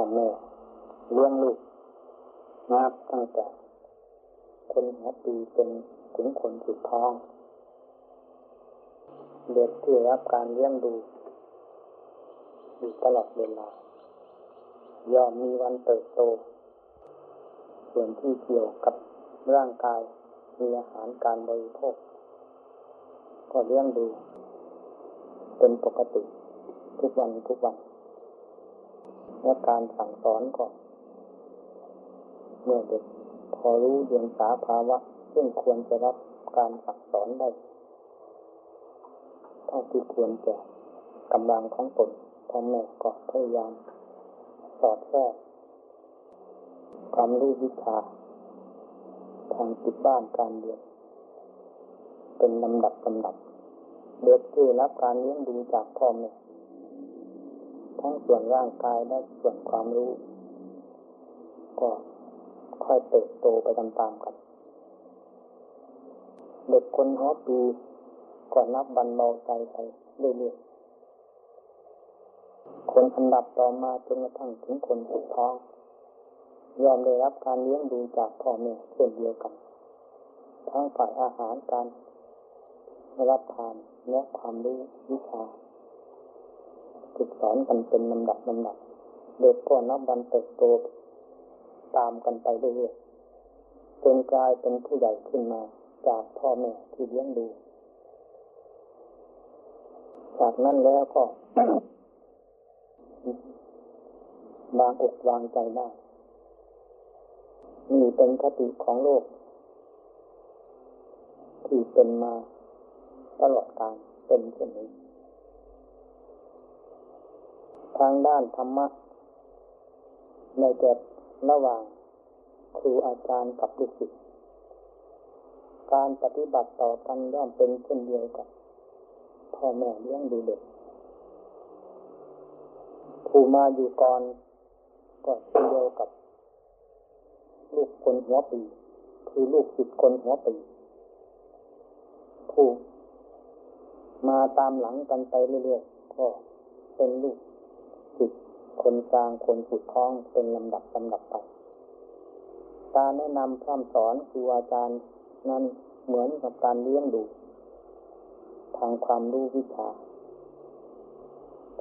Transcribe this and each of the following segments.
อแม่เลี้ยงลูกนับตั้งแต่คนหัวปีจนถึงคนสุดท้องเด็กที่รับการเลี้ยงดูอยู่ตลอดเวลาย่อมมีวันเติบโต ส่วนที่เกี่ยวกับร่างกายมีอาหารการบริโภค ก็เลี้ยงดู เป็นปกติทุกวันทุกวัน และการสั่งสอนก็ เมื่อเด็กพอรู้เรียนสาภาวะ ซึ่งควรจะรับการสั่งสอนได้เท่าที่ควรจะกำลังของตนพ่อแม่ก็พยายามสอดแทรกความรู้วิชาทางจิตบ้านการเรียนเป็นลำดับลำดับเด็กที่รับการเลี้ยงดูจากพ่อแม่ ทั้งส่วนร่างกายและส่วนความรู้ ก็ค่อยเติบโตไปตามๆกัน เด็กคนหัวปีก็นับบันเบาใจไปเรื่อยๆ คนอันดับต่อมาจนกระทั่งถึงคนสุดท้องยอมได้รับการเลี้ยงดูจากพ่อแม่เช่นเดียวกัน ทั้งฝ่ายอาหารการรับทานและความรู้วิชา ฝึกสอนกันเป็นลำดับลำดับเด็กก็นับวันเติบโตตามกันไปเรื่อยๆจนกลายเป็นผู้ใหญ่ขึ้นมาจากพ่อแม่ที่เลี้ยงดู จากนั้นแล้วก็บางอกวางใจได้นี่เป็นคติของโลก ที่เป็นมาตลอดกาลเป็นเช่นนี้ ทางด้านธรรมะในแก่ระหว่างครูอาจารย์กับลูกศิษย์การปฏิบัติต่อกันย่อมเป็นเช่นเดียวกับพ่อแม่เลี้ยงดูเด็กผู้มาอยู่ก่อนก็เช่นเดียวกับ ลูกคนหัวปี คือลูกศิษย์คนหัวปีผู้มาตามหลังกันไปเรื่อยๆก็เป็นลูก จิตคนกลางคนสุดท้องเป็นลำดับลำดับไป การแนะนำพร่ำสอนครูอาจารย์นั้นเหมือนกับการเลี้ยงดูทางความรู้วิชา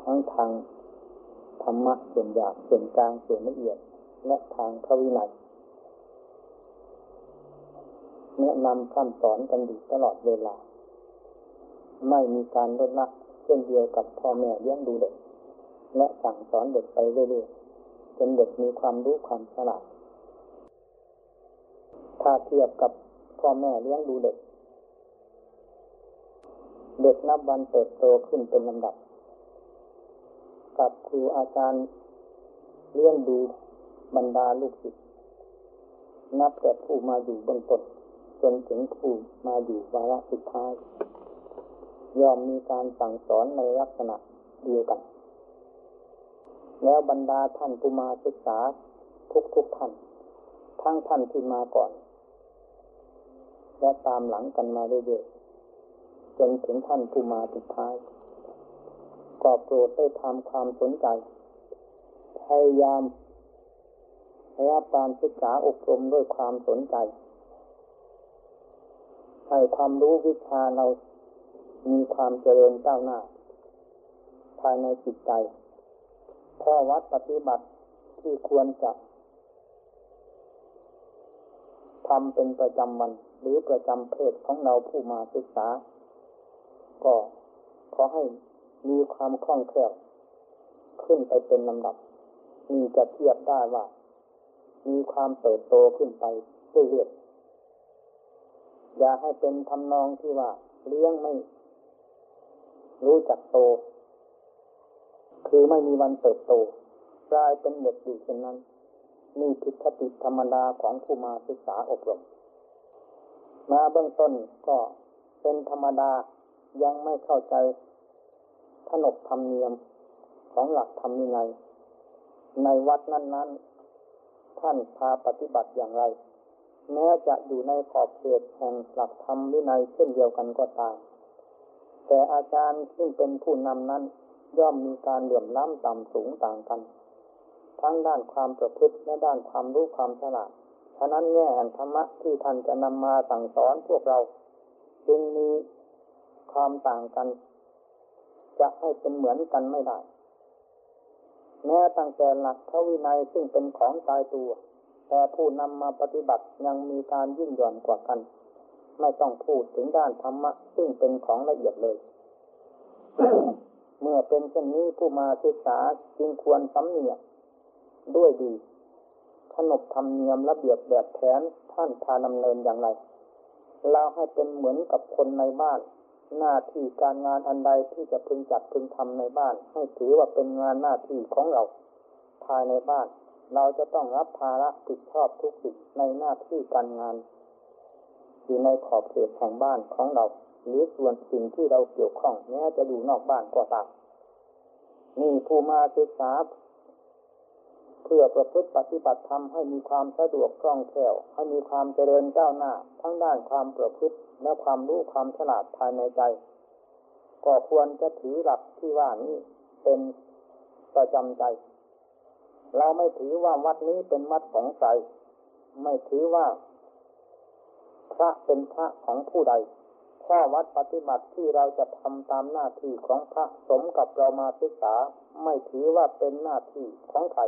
ทั้งทางธรรมะส่วนหยาบส่วนกลางส่วนละเอียด และทางพระวินัยแนะนำคำสอนกันอยู่ตลอดเวลา ไม่มีการลดละเช่นเดียวกับพ่อแม่เลี้ยงดูเด็ก สั่งสอนเด็กไปเรื่อยๆจนเด็กมีความรู้ความฉลาดถ้าเทียบกับพ่อแม่เลี้ยงดูเด็ก เด็กนับวันเติบโตขึ้นเป็นลำดับ กับครูอาจารย์เลี้ยงดูบรรดาลูกศิษย์นับแต่ผู้มาอยู่เบื้องต้นจนถึงผู้มาอยู่วาระสุดท้าย ยอมมีการสั่งสอนในลักษณะเดียวกัน แล้วบรรดาท่านผู้มาศึกษาทุกทุกท่านทั้งท่านที่มาก่อน และตามหลังกันมาเรื่อยๆจนถึงท่านผู้มาสุดท้าย ก็โปรดได้ทำความสนใจ พยายามรับการศึกษาอบรมด้วยความสนใจให้ความรู้วิชาเรามีความเจริญก้าวหน้า ภายในจิตใจ ข้อวัดปฏิบัติที่ควรจะทำเป็นประจำวัน หรือประจำเพศของเราผู้มาศึกษา ก็ขอให้มีความคล่องแคล่ว ขึ้นไปเป็นลำดับ มีจะเทียบได้ว่า มีความเติบโตขึ้นไปเรื่อยๆอย่าให้เป็นทำนองที่ว่า เลี้ยงไม่ รู้จักโต คือไม่มีวันเติบโตกลายเป็นเด็กอยู่เช่นนั้นนี่ผิดคติธรรมดาของผู้มาศึกษาอบรม มาเบื้องต้นก็เป็นธรรมดายังไม่เข้าใจขนบธรรมเนียมของหลักธรรมนินัยในวัดนั้นๆ ท่านพาปฏิบัติอย่างไร แม้จะอยู่ในขอบเขตแห่งหลักธรรมวินัยเช่นเดียวกันก็ตามแต่อาจารย์ซึ่งเป็นผู้นำนั้น ย่อมมีการเหลื่อมล้ำต่ำสูงต่างกัน ทั้งด้านความประพฤติและด้านความรู้ความฉลาดฉะนั้นแง่แห่งธรรมะที่ท่านจะนำมาสั่งสอนพวกเรา จึงมีความต่างกัน จะให้เป็นเหมือนกันไม่ได้แม้ตั้งแต่หลักพระวินัยซึ่งเป็นของตายตัว แต่ผู้นำมาปฏิบัติยังมีการยิ่งหย่อนกว่ากัน ไม่ต้องพูดถึงด้านธรรมะ ซึ่งเป็นของละเอียดเลย เมื่อเป็นเช่นนี้ผู้มาศึกษาจึงควรสำเนียกด้วยดีขนบธรรมเนียมระเบียบแบบแผนท่านพาดำเนินอย่างไร เราให้เป็นเหมือนกับคนในบ้าน หน้าที่การงานอันใดที่จะพึงจัดพึงทำในบ้าน ให้ถือว่าเป็นงานหน้าที่ของเรา ภายในบ้าน เราจะต้องรับภาระผิดชอบทุกสิ่งในหน้าที่การงาน อยู่ในขอบเขตแห่งบ้านของเรา หรือส่วนสิ่งที่เราเกี่ยวข้องแม้จะอยู่นอกบ้านก็ตามนี่ผู้มาศึกษาเพื่อประพฤติปฏิบัติธรรมให้มีความสะดวกคล่องแคล่วให้มีความเจริญก้าวหน้า ทั้งด้านความประพฤติและความรู้ความฉลาดภายในใจ ก็ควรจะถือหลักที่ว่านี้เป็นประจำใจ เราไม่ถือว่าวัดนี้เป็นวัดของใครไม่ถือว่า พระเป็นพระของผู้ใด ข้อวัดปฏิบัติที่เราจะทำตามหน้าที่ของพระสมกับเรามาศึกษา ไม่ถือว่าเป็นหน้าที่ของใคร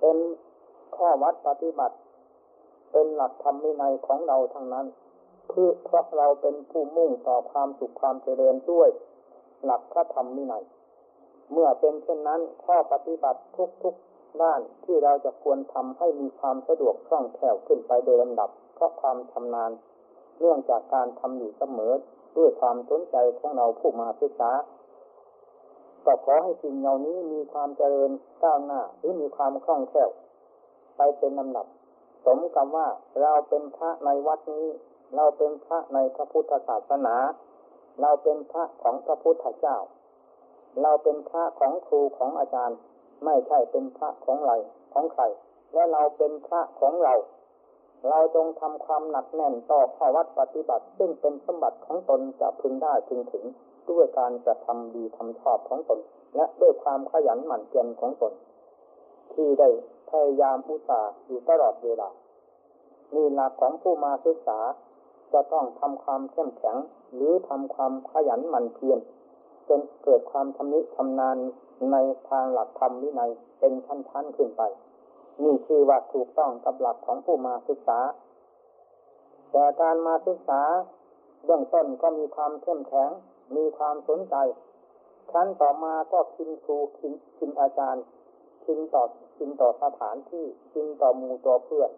เป็นข้อวัดปฏิบัติ เป็นหลักธรรมวินัยของเราทั้งนั้นเพื่อเพราะเราเป็นผู้มุ่งต่อความสุขความเจริญด้วย หลักพระธรรมวินัยเมื่อเป็นเช่นนั้นข้อปฏิบัติทุกๆด้านที่เราจะควรทำให้มีความสะดวกคล่องแคล่วขึ้นไปโดยลำดับเพราะความชำนาญ เนื่องจากการทำอยู่เสมอด้วยความสนใจของเราผู้มาศึกษาก็ขอให้สิ่งเหล่านี้มีความเจริญก้าวหน้าหรือมีความคล่องแคล่วไปเป็นลำดับ สมกับว่าเราเป็นพระในวัดนี้ เราเป็นพระในพระพุทธศาสนา เราเป็นพระของพระพุทธเจ้า เราเป็นพระของครูของอาจารย์ ไม่ใช่เป็นพระของไรของใครและเราเป็นพระของเรา เราจงทำความหนักแน่นต่อข้อวัดปฏิบัติ ซึ่งเป็นสมบัติของตนจะพึงได้พึงถึงด้วยการกระทำดีทำชอบของตน และด้วยความขยันหมั่นเพียรของตน ที่ได้พยายามอุตส่าห์อยู่ตลอดเวลานี่หลักของผู้มาศึกษา จะต้องทำความเข้มแข็ง หรือทำความขยันหมั่นเพียรจนเกิดความชำนิชำนาญในทางหลักธรรมวินัยเป็นชั้นๆขึ้นไป นี่คือว่าถูกต้องกับหลักของผู้มาศึกษา แต่การมาศึกษาเบื้องต้นก็มีความเข้มแข็ง มีความสนใจ ครั้นต่อมาก็คินครูคินคินอาจารย์คินต่อคินต่อสถานที่คินต่อมูต่อเพื่อน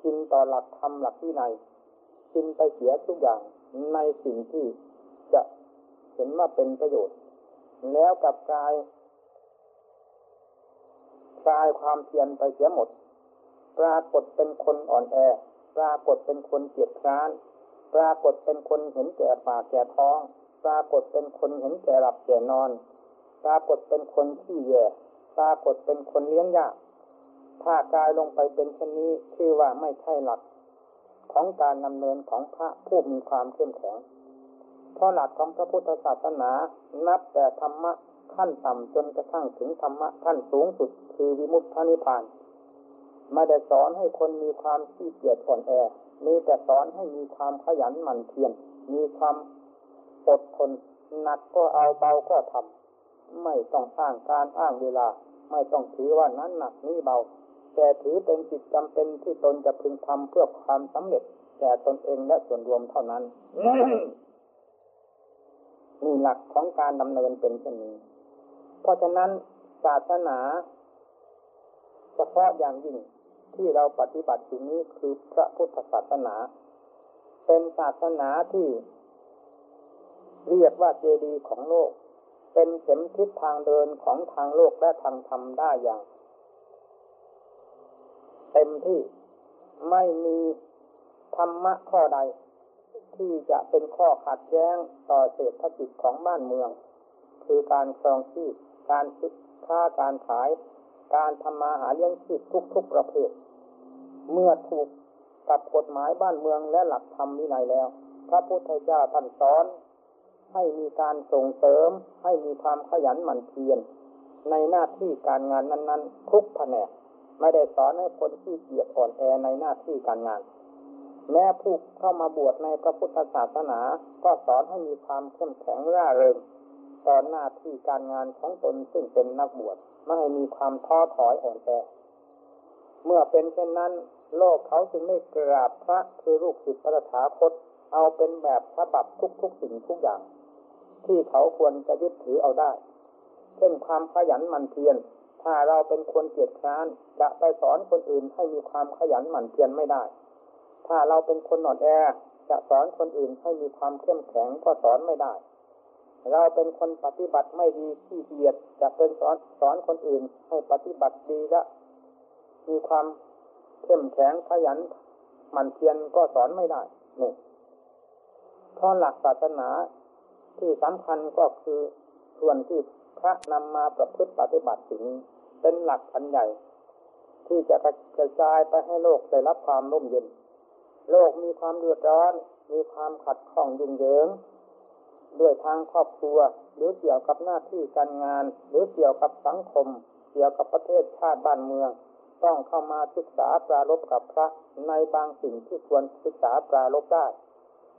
คินต่อหลักธรรมหลักวินัยคินไปเสียทุกอย่างในสิ่งที่จะเห็นว่าเป็นประโยชน์ แล้วกับกาย กายความเพียรไปเสียหมด ปรากฏเป็นคนอ่อนแอ ปรากฏเป็นคนเกียจคร้าน ปรากฏเป็นคนเห็นแก่ปากแก่ท้อง ปรากฏเป็นคนเห็นแก่หลับแก่นอน ปรากฏเป็นคนที่แย่ ปรากฏเป็นคนเลี้ยงยากถ้ากายลงไปเป็นเช่นนี้ชื่อว่าไม่ใช่หลักของการดำเนินของพระผู้มีความเข้มแข็งเพราะหลักของพระพุทธศาสนานับแต่ธรรมะขั้นต่ำจนกระทั่งถึงธรรมะขั้นสูงสุด คือวิมุตตินิพพานไม่ได้สอนให้คนมีความขี้เกียจอ่อนแอ มีแต่สอนให้มีความขยันหมั่นเพียร มีความอดทนหนักก็เอาเบาก็ทำไม่ต้องอ้างการอ้างเวลา ไม่ต้องถือว่านั้นหนักนี้เบา แต่ถือเป็นจิตจำเป็นที่ตนจะพึงทำเพื่อความสำเร็จแก่ตนเองและส่วนรวมเท่านั้นนี่หลักของการดำเนินเป็นเช่นนี้ เพราะฉะนั้นศาสนา ฉพาะอย่างยิ่งที่เราปฏิบัติอยู่นี้คือพระพุทธศาสนา เป็นศาสนาที่ เรียกว่าเจดีย์ของโลก เป็นเข็มทิศทางเดินของทางโลกและทางธรรมได้อย่าง เต็มที่ไม่มีธรรมะข้อใด ที่จะเป็นข้อขัดแย้งต่อเศรษฐกิจของบ้านเมือง คือการครองชีพการซื้อค้าการขาย การทำมาหาเลี้ยงชีพทุกๆประเภท เมื่อถูกกับกฎหมายบ้านเมืองและหลักธรรมวินัยแล้ว พระพุทธเจ้าท่านสอน ให้มีการส่งเสริม ให้มีความขยันหมั่นเพียรในหน้าที่การงานนั้น ๆ ทุกแผนกไม่ได้สอนให้คนที่เกียจอ่อนแอในหน้าที่การงาน แม้ผู้เข้ามาบวชในพระพุทธศาสนา ก็สอนให้มีความเข้มแข็งร่าเริงตอนหน้าที่การงานของตนซึ่งเป็นนักบวช ไม่ให้มีความท้อถอยอ่อนแอเมื่อเป็นเช่นนั้น โลกเขาจึงไม่กราบพระคือลูกศิษย์พระถาคต เอาเป็นแบบฉบับทุกๆสิ่งทุกอย่าง ที่เขาควรจะยึดถือเอาได้ เช่นความขยันหมั่นเพียรถ้าเราเป็นคนเกียจคร้านจะไปสอนคนอื่นให้มีความขยันหมั่นเพียรไม่ได้ ถ้าเราเป็นคนหนอดแอจะสอนคนอื่นให้มีความเข้มแข็งก็สอนไม่ได้ เราเป็นคนปฏิบัติไม่ดีขี้เกียจจะเป็นสอนสอนคนอื่นให้ปฏิบัติดีและมีความเข้มแข็งขยันหมั่นเพียรก็สอนไม่ได้นี่เพราะหลักศาสนาที่สำคัญก็คือส่วนที่พระนำมาประพฤติปฏิบัติถึงเป็นหลักอันใหญ่ ที่จะกระจายไปให้โลกได้รับความร่มเย็น โลกมีความเดือดร้อน มีความขัดข้องยุ่งเหยิง ด้วยทางครอบครัว หรือเกี่ยวกับหน้าที่การงาน หรือเกี่ยวกับสังคม เกี่ยวกับประเทศชาติบ้านเมือง ต้องเข้ามาศึกษาปรารบกับพระในบางสิ่งที่ควรศึกษาปรารบได้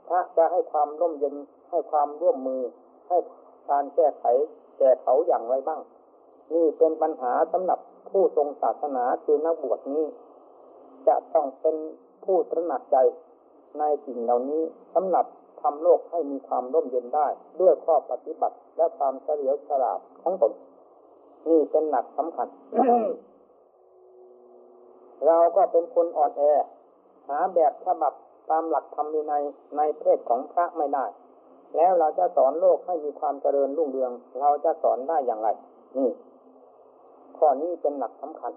พระจะให้ความร่มเย็นให้ความร่วมมือ ให้การแก้ไขแก่เขาอย่างไรบ้าง นี่เป็นปัญหาสำหรับผู้ทรงศาสนาคือนักบวชนี้ จะต้องเป็นผู้ตระหนักใจในสิ่งเหล่านี้สำหรับ ทำโลกให้มีความร่มเย็นได้ ด้วยข้อปฏิบัติและความเฉลียวฉลาดของตนนี่เป็นหนักสำคัญ เราก็เป็นคนอ่อนแอ หาแบบฉบับตามหลักธรรมในในเพศของพระไม่ได้ แล้วเราจะสอนโลกให้มีความเจริญรุ่งเรือง เราจะสอนได้อย่างไร นี่ ข้อนี้เป็นหลักสำคัญ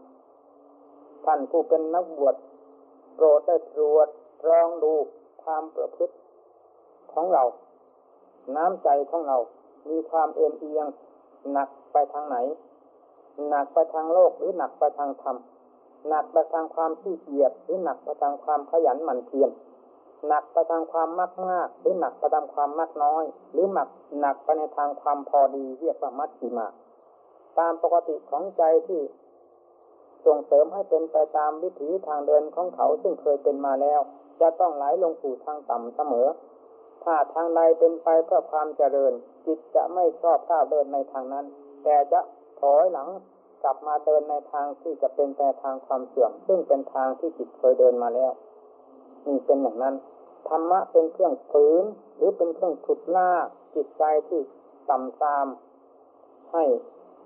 ท่านผู้เป็นนักบวชโปรดได้ตรวจลองดูความประพฤติ ของเรา น้ำใจของเรา มีความเอ็นเอียง หนักไปทางไหน หนักไปทางโลกหรือหนักไปทางธรรมหนักไปทางความขี้เกียจหรือหนักไปทางความขยันหมั่นเพียรหนักไปทางความมากมากหรือหนักไปทางความมากน้อย หรือหนักหนักไปในทางความพอดีเรียกว่ามัดสีมา ตามปกติของใจที่ส่งเสริมให้เป็นไปตามวิถีทางเดินของเขาซึ่งเคยเป็นมาแล้ว จะต้องไหลลงสู่ทางต่ำเสมอ ถ้าทางใดเป็นไปเพื่อความเจริญ จิตจะไม่ชอบก้าวเดินในทางนั้น แต่จะถอยหลังกลับมาเดินในทางที่จะเป็นแต่ทางความเสื่อม ซึ่งเป็นทางที่จิตเคยเดินมาแล้วนี่เป็นอย่างนั้นธรรมะเป็นเครื่องฝืนหรือเป็นเครื่องฉุดล่าจิตใจที่ต่ำตาม ให้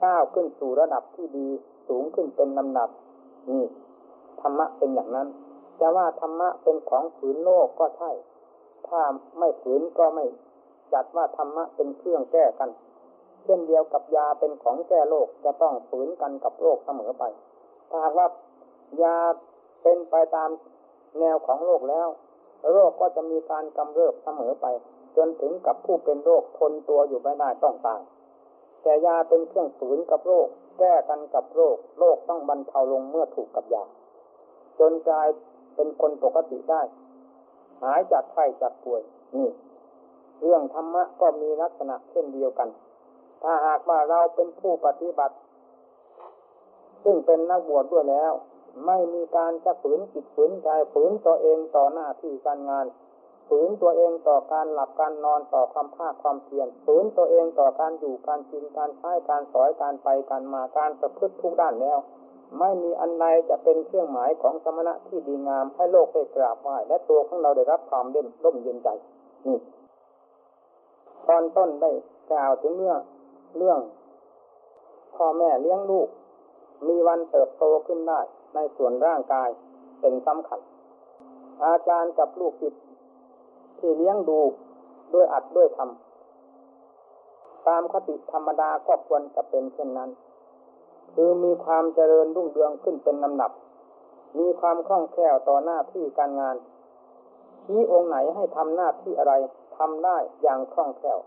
ก้าวขึ้นสู่ระดับที่ดี สูงขึ้นเป็นลำดับนี่ธรรมะเป็นอย่างนั้น จะว่าธรรมะเป็นของฝืนโลกก็ใช่ ถ้าไม่ฝืนก็ไม่จัดว่าธรรมะเป็นเครื่องแก้กัน เช่นเดียวกับยาเป็นของแก้โรคจะต้องฝืนกันกับโรคเสมอไป ถ้าหากว่ายาเป็นไปตามแนวของโรคแล้ว โรคก็จะมีการกำเริบเสมอไป จนถึงกับผู้เป็นโรคทนตัวอยู่ไม่ได้ต้องตายแต่ยาเป็นเครื่องฝืนกับโรค แก้กันกับโรค โรคต้องบรรเทาลงเมื่อถูกกับยา จนกลายเป็นคนปกติได้ หายจากไข้จากป่วยนี่เรื่องธรรมะก็มีลักษณะเช่นเดียวกัน ถ้าหากว่าเราเป็นผู้ปฏิบัติ ซึ่งเป็นนักบวชดด้วยแล้ว ไม่มีการจะฝืนจิตฝืนใจฝืนตัวเองต่อหน้าที่การงาน ฝืนตัวเองต่อการหลับการนอนต่อความภาคความเพียรฝืนตัวเองต่อการอยู่การกินการใช้การสอยการไปการมาการประพฤติทุกด้านแล้ว ไม่มีอันใดจะเป็นเครื่องหมายของสมณะที่ดีงามให้โลกได้กราบไหว้และตัวของเราได้รับความเด่นร่มเย็นใจนี่ตอนต้นได้กล่าวถึงเรื่องเรื่องพ่อแม่เลี้ยงลูก มีวันเติบโตขึ้นได้ในส่วนร่างกายเป็นสำคัญ อาจารย์กับลูกศิษย์ที่เลี้ยงดูด้วยอัดด้วยทำตามคติธรรมดาก็ควรจะเป็นเช่นนั้น คือมีความเจริญรุ่งเรืองขึ้นเป็นลำดับ มีความคล่องแคล่วต่อหน้าที่การงานชี้องค์ไหนให้ทำหน้าที่อะไรทำได้อย่างคล่องแคล่ว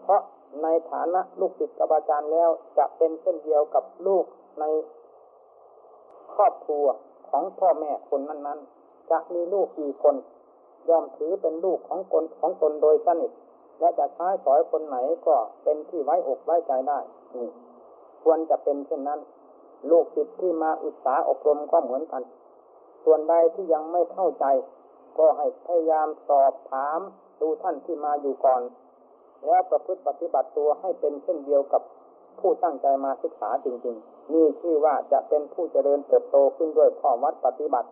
เพราะในฐานะลูกศิษย์กับอาจารย์แล้วจะเป็นเช่นเดียวกับลูกในครอบครัวของพ่อแม่คนนั้นๆ จะมีลูกกี่คนย่อมถือเป็นลูกของคนของตนโดยสนิท และจะใช้สอยคนไหนก็เป็นที่ไว้อกไว้ใจได้ ควรจะเป็นเช่นนั้น ลูกศิษย์ที่มาอุตสาอบรมก็เหมือนกัน ส่วนใดที่ยังไม่เข้าใจ ก็ให้พยายามสอบถามดูท่านที่มาอยู่ก่อน แล้วประพฤติปฏิบัติตัวให้เป็นเช่นเดียวกับผู้ตั้งใจมาศึกษาจริง ๆ นี่ชื่อว่าจะเป็นผู้เจริญเติบโตขึ้นด้วยข้อวัดปฏิบัติ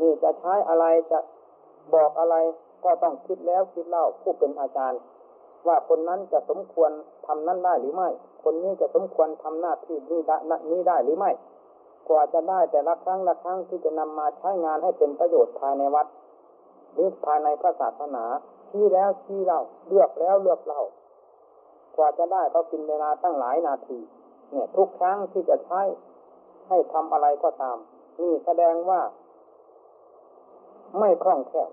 นี่จะใช้อะไรจะบอกอะไรก็ต้องคิดแล้วคิดเล่าผู้เป็นอาจารย์ ว่าคนนั้นจะสมควรทำนั้นได้หรือไม่ คนนี้จะสมควรทำหน้าที่นี้ได้นี้ได้หรือไม่ กว่าจะได้แต่ละครั้งละครั้งที่จะนำมาใช้งานให้เป็นประโยชน์ภายในวัดหรือภายในพระศาสนาชี้แล้วชี้เล่าเลือกแล้วเลือกเล่ากว่าจะได้ก็กินเวลาตั้งหลายนาที เนี่ย ทุกครั้งที่จะใช้ให้ทำอะไรก็ตาม นี่แสดงว่า ไม่คล่องแคล่ว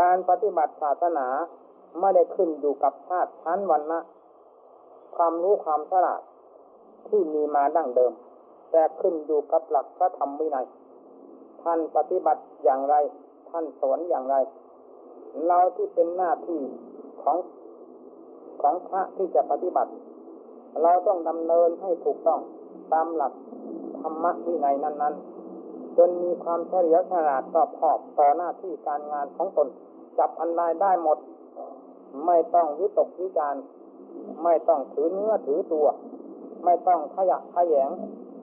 การปฏิบัติศาสนาไม่ได้ขึ้นอยู่กับชาติชั้นวันนะความรู้ความฉลาดที่มีมาดั้งเดิม แต่ขึ้นอยู่กับหลักพระธรรมวินัย ท่านปฏิบัติอย่างไร ท่านสอนอย่างไร เราที่เป็นหน้าที่ของของพระที่จะปฏิบัติ เราต้องดำเนินให้ถูกต้องตามหลักธรรมวินัยนั้น ๆ จนมีความเฉลียวฉลาดตอบขอบต่อหน้าที่การงานของตน จับอันใดได้หมด ไม่ต้องวิตกวิจารไม่ต้องถือเนื้อถือตัว ไม่ต้องขยักขยง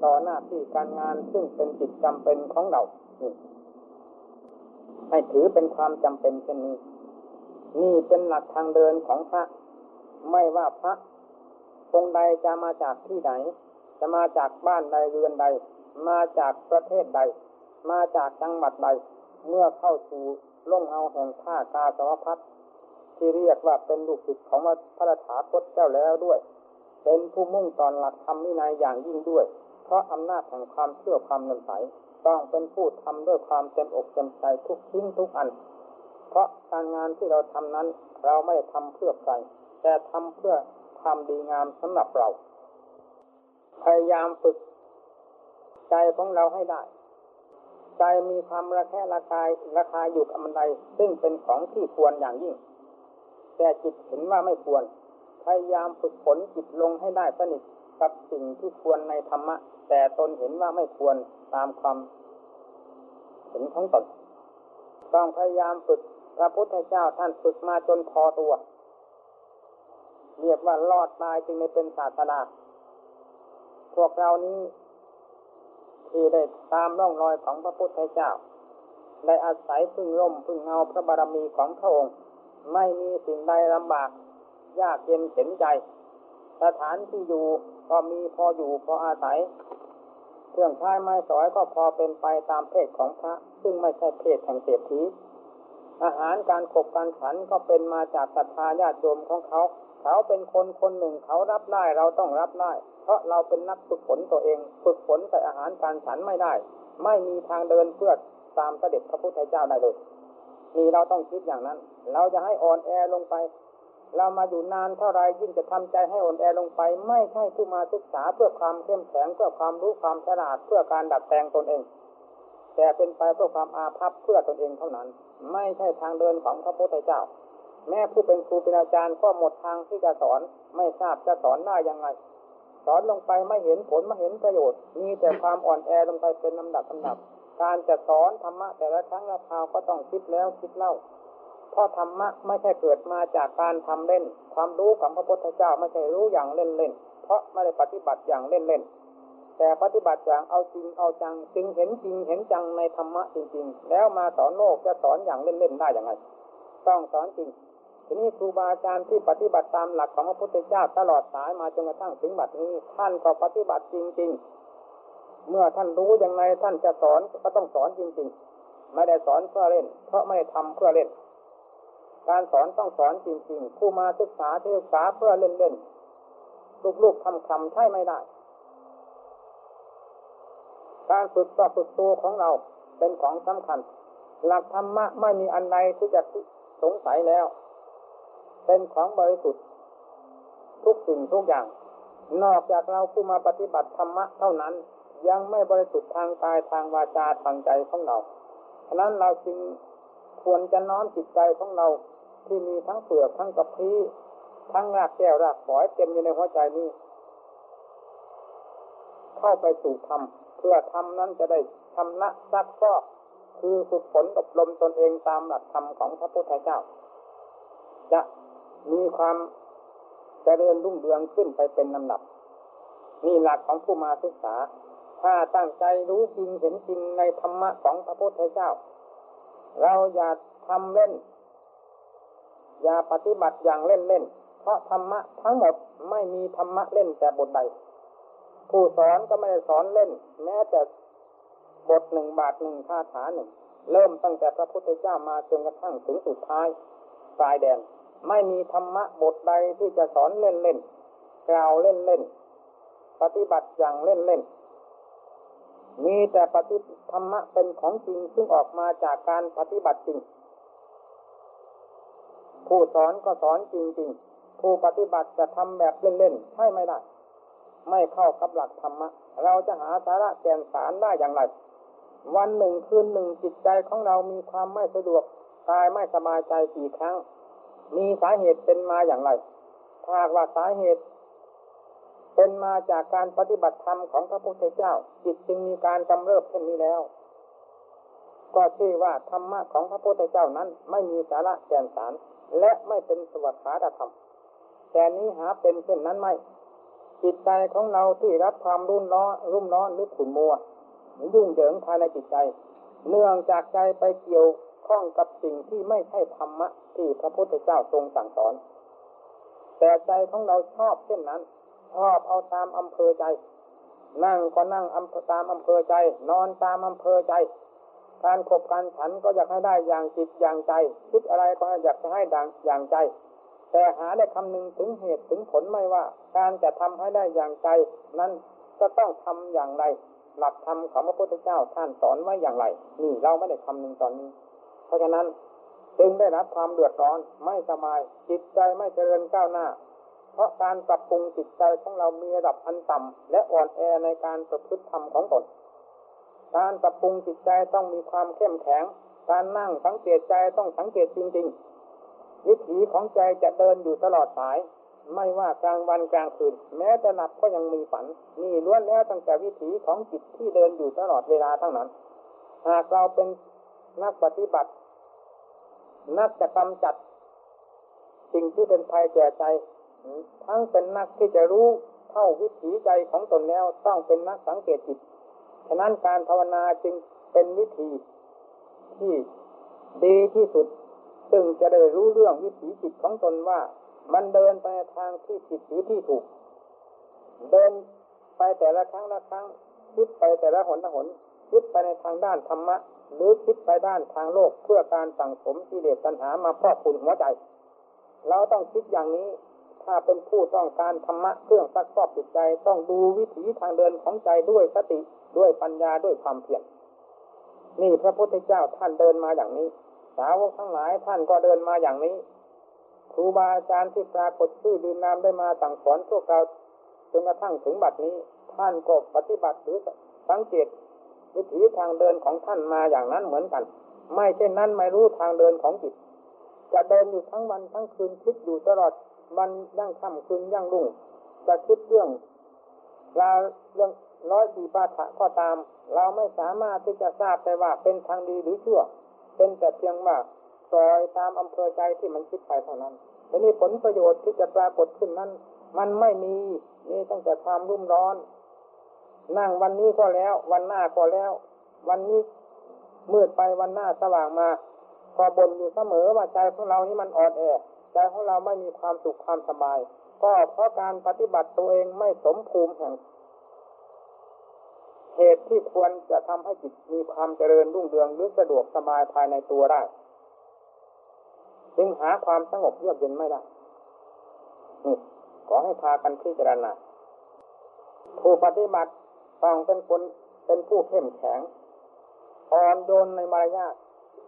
ต่อหน้าที่การงานซึ่งเป็นจิตจำเป็นของเราให้ถือเป็นความจำเป็นเช่นนี้ นี่เป็นหลักทางเดินของพระ ไม่ว่าพระองค์ใดจะมาจากที่ไหน จะมาจากบ้านใดเรือนใด มาจากประเทศใด มาจากจังหวัดใด เมื่อเข้าสู่ล่งเอาแห่งท่ากาสวพัฒที่เรียกว่าเป็นลูกศิษย์ของพระถาคตเจ้าแล้วด้วย เป็นผู้มุ่งตอนหลักธรรมวินัยอย่างยิ่งด้วย เพราะอำนาจแห่งความเชื่อความนำใสต้องเป็นผู้ทำด้วยความเต็มอกเต็มใจทุกชิ้นทุกอัน เพราะการงานที่เราทำนั้น เราไม่ทำเพื่อใคร แต่ทำเพื่อความดีงามสำหรับเรา พยายามฝึก ใจของเราให้ได้ ใจมีความระแคะระคายราคาอยู่กับมันใดซึ่งเป็นของที่ควรอย่างยิ่ง แต่จิตเห็นว่าไม่ควร พยายามฝึกฝนจิตลงให้ได้สนิทกับสิ่งที่ควรในธรรมะ แต่ตนเห็นว่าไม่ควรตามความเห็นของตนต้องพยายามฝึกพระพุทธเจ้าท่านฝึกมาจนพอตัวเรียกว่ารอดตายจึงได้เป็นศาสนาพวกเรานี้ ที่ได้ตามร่องรอยของพระพุทธเจ้า ได้อาศัยพึ่งร่มพึ่งเงาพระบารมีของพระองค์ ไม่มีสิ่งใดลำบาก ยากเย็นเข็นใจ สถานที่อยู่ก็มีพออยู่พออาศัยเครื่องใช้ไม้สอยก็พอเป็นไปตามเพศของพระ ซึ่งไม่ใช่เพศแห่งเศรษฐีอาหารการขบการฉันก็เป็นมาจากศรัทธาญาติโยมของเขา เขาเป็นคนคนหนึ่งเขารับได้เราต้องรับได้ ราะเราเป็นนักฝึกฝนตัวเอง ฝึกฝนแต่อาหารการฉันไม่ได้ ไม่มีทางเดินเพื่อตามเสด็จพระพุทธเจ้าได้เลยนี่เราต้องคิดอย่างนั้น เราจะให้อ่อนแอลงไป เรามาอยู่นานเท่าไรยิ่งจะทำใจให้อ่อนแอลงไป ไม่ใช่ผู้มาศึกษาเพื่อความเข้มแข็งเพื่อความรู้ความฉลาดเพื่อการดัดแปลงตนเอง แต่เป็นไปเพื่อความอาภัพเพื่อตนเองเท่านั้น ไม่ใช่ทางเดินของพระพุทธเจ้า แม้ผู้เป็นครูเป็นอาจารย์ก็หมดทางที่จะสอน ไม่ทราบจะสอนได้ยังไง สอนลงไปไม่เห็นผลไม่เห็นประโยชน์ มีแต่ความอ่อนแอลงไปเป็นลำดับลำดับ การจะสอนธรรมะแต่ละครั้งละคราวก็ต้องคิดแล้วคิดเล่าเพราะธรรมะไม่ใช่เกิดมาจากการทำเล่น ความรู้ของพระพุทธเจ้าไม่ใช่รู้อย่างเล่นเล่นเพราะไม่ได้ปฏิบัติอย่างเล่นเล่นแต่ปฏิบัติอย่างเอาจริงเอาจังจึงเห็นจริงเห็นจังในธรรมะจริง ๆ แล้วมาสอนโลกจะสอนอย่างเล่นๆได้อย่างไรต้องสอนจริง ทีนี้ครูบาอาจารย์ที่ปฏิบัติตามหลักของพระพุทธเจ้าตลอดสายมาจนกระทั่งถึงบัดนี้ ท่านก็ปฏิบัติจริง ๆ เมื่อท่านรู้ยังไงท่านจะสอนก็ต้องสอนจริง ๆ ไม่ได้สอนเพื่อเล่น เพราะไม่ทำเพื่อเล่น การสอนต้องสอนจริงๆครูมาศึกษาศึกษาเพื่อเล่นๆลูกๆทำคำใช่ไม่ได้ การฝึกต่อฝึกตัวของเราเป็นของสำคัญ หลักธรรมะไม่มีอันใดที่จะสงสัยแล้ว เป็นของบริสุทธิ์ ทุกสิ่งทุกอย่าง นอกจากเราผู้มาปฏิบัติธรรมะเท่านั้น ยังไม่บริสุทธิ์ทางกายทางวาจาทางใจของเราฉะนั้นเราจึงควรจะน้อมจิตใจของเราที่มีทั้งเปลือกทั้งกระพี้ทั้งรากแก้วรากฝอยเต็มอยู่ในหัวใจนี้ เข้าไปสู่ธรรมเพื่อธรรมนั้นจะได้ชำระซักฟอกคือฝึกฝนอบรมตนเองตามหลักธรรมของพระพุทธเจ้า จะ มีความเจริญรุ่งเรืองขึ้นไปเป็นลำดับนี่หลักของผู้มาศึกษา ถ้าตั้งใจรู้จริงเห็นจริงในธรรมะของพระพุทธเจ้า เราอย่าทำเล่น อย่าปฏิบัติอย่างเล่นเล่น เพราะธรรมะทั้งหมดไม่มีธรรมะเล่นแต่บทใด ผู้สอนก็ไม่ได้สอนเล่น แม้แต่บทหนึ่งบาทหนึ่งคาถาหนึ่ง เริ่มตั้งแต่พระพุทธเจ้ามาจนกระทั่งถึงสุดท้ายปลายแดน ไม่มีธรรมะบทใดที่จะสอนเล่นเล่นกล่าวเล่นเล่นปฏิบัติอย่างเล่นเล่นมีแต่ปฏิธรรมะเป็นของจริงซึ่งออกมาจากการปฏิบัติจริง ผู้สอนก็สอนจริงๆผู้ปฏิบัติจะทำแบบเล่นๆใช่ไม่ได้ ไม่เข้ากับหลักธรรมะ เราจะหาสาระแก่นสารได้อย่างไร วันหนึ่งคืนหนึ่งจิตใจของเรามีความไม่สะดวกกายไม่สบายใจกี่ครั้ง มีสาเหตุเป็นมาอย่างไรถ้าว่าสาเหตุเป็นมาจากการปฏิบัติธรรมของพระพุทธเจ้า จิตจึงมีการกำเริบเช่นนี้แล้ว ก็ชื่อว่าธรรมะของพระพุทธเจ้านั้น ไม่มีสาระแก่นสาร และไม่เป็นสวัสดิธรรมแต่นี้หาเป็นเช่นนั้นไม่ จิตใจของเราที่รับความรุ่มร้อนรุ่มร้อนหรือขุ่นมัวยุ่งเหยิงภายในจิตใจ เนื่องจากใจไปเกี่ยว ข้องกับสิ่งที่ไม่ใช่ธรรมะที่พระพุทธเจ้าทรงสั่งสอน แต่ใจของเราชอบเช่นนั้น ชอบเอาตามอำเภอใจ นั่งก็นั่งตามอำเภอใจ นอนตามอำเภอใจ การขบการฉันก็อยากให้ได้อย่างจิตอย่างใจ คิดอะไรก็อยากจะให้ดังอย่างใจ แต่หาได้คำนึงถึงเหตุถึงผลไม่ว่า การจะทำให้ได้อย่างใจ นั้นก็ต้องทำอย่างไรหลักธรรมของพระพุทธเจ้าท่านสอนไว้อย่างไร นี่เราไม่ได้คำนึงตอนนี้ เพราะฉะนั้นจึงได้รับความเดือดร้อนไม่สบาย จิตใจไม่เจริญก้าวหน้า เพราะการปรับปรุงจิตใจของเรามีระดับอันต่ำและอ่อนแอในการประพฤติธรรมของตนการปรับปรุงจิตใจต้องมีความเข้มแข็ง การนั่งสังเกตใจต้องสังเกตจริง ๆ วิถีของใจจะเดินอยู่ตลอดสาย ไม่ว่ากลางวันกลางคืน แม้จะหลับก็ยังมีฝัน นี่ล้วนแล้วตั้งแต่วิถีของจิตที่เดินอยู่ตลอดเวลาทั้งนั้น หากเราเป็นนักปฏิบัติ นักจะกำจัด สิ่งที่เป็นภัยแก่ใจ ทั้งเป็นนักที่จะรู้เท่าวิถีใจของตนแล้วต้องเป็นนักสังเกตจิต ฉะนั้นการภาวนาจึงเป็นวิธีที่ดีที่สุด ซึ่งจะได้รู้เรื่องวิถีจิตของตนว่า มันเดินไปทางที่ผิดหรือที่ถูก เดินไปแต่ละครั้งละครั้งคิดไปแต่ละหนละหนคิดไปในทางด้านธรรมะ หรือคิดไปด้านทางโลกเพื่อการสั่งสมกิเลสตัณหามาพอกคุณหัวใจ เราต้องคิดอย่างนี้ ถ้าเป็นผู้ต้องการธรรมะเครื่องซักฟอกจิตใจ ต้องดูวิถีทางเดินของใจด้วยสติด้วยปัญญาด้วยความเพียรนี่พระพุทธเจ้าท่านเดินมาอย่างนี้ สาวกทั้งหลายท่านก็เดินมาอย่างนี้ครูบาอาจารย์ที่ปรากฏชื่อดืนนามได้มาสั่งสอนพวกเราจนกระทั่งถึงบัดนี้ ท่านก็ปฏิบัติหรือสังเกต วิถีทางเดินของท่านมาอย่างนั้นเหมือนกัน ไม่เช่นนั้นไม่รู้ทางเดินของจิต จะเดินอยู่ทั้งวันทั้งคืนคิดอยู่ตลอดวันยั่งค่ำคืนยั่งรุ่ง จะคิดเรื่องลาเรื่องร้อยสี่ปาฐะก็ตาม เราไม่สามารถที่จะทราบได้ว่าเป็นทางดีหรือชั่ว เป็นแต่เพียงว่าปล่อยตามอำเภอใจที่มันคิดไปเท่านั้นทีนี้ผลประโยชน์ที่จะปรากฏขึ้นนั้น มันไม่มีนี่ตั้งแต่ความรุ่มร้อน นั่งวันนี้ก็แล้ว วันหน้าก็แล้ว วันนี้มืดไปวันหน้าสว่างมา ก็บ่นอยู่เสมอว่าใจของเรานี่มันอ่อนแอใจของเราไม่มีความสุขความสบาย ก็เพราะการปฏิบัติตัวเองไม่สมภูมิแห่งเหตุที่ควรจะทำให้จิตมีความเจริญรุ่งเรืองหรือสะดวกสบายภายในตัวได้จึงหาความสงบเยือกเย็นไม่ได้นี่ขอให้พากันพิจารณาผู้ปฏิบัติ ฟังเป็นคนเป็นผู้เข้มแข็งอ่อนโยนในมารยาท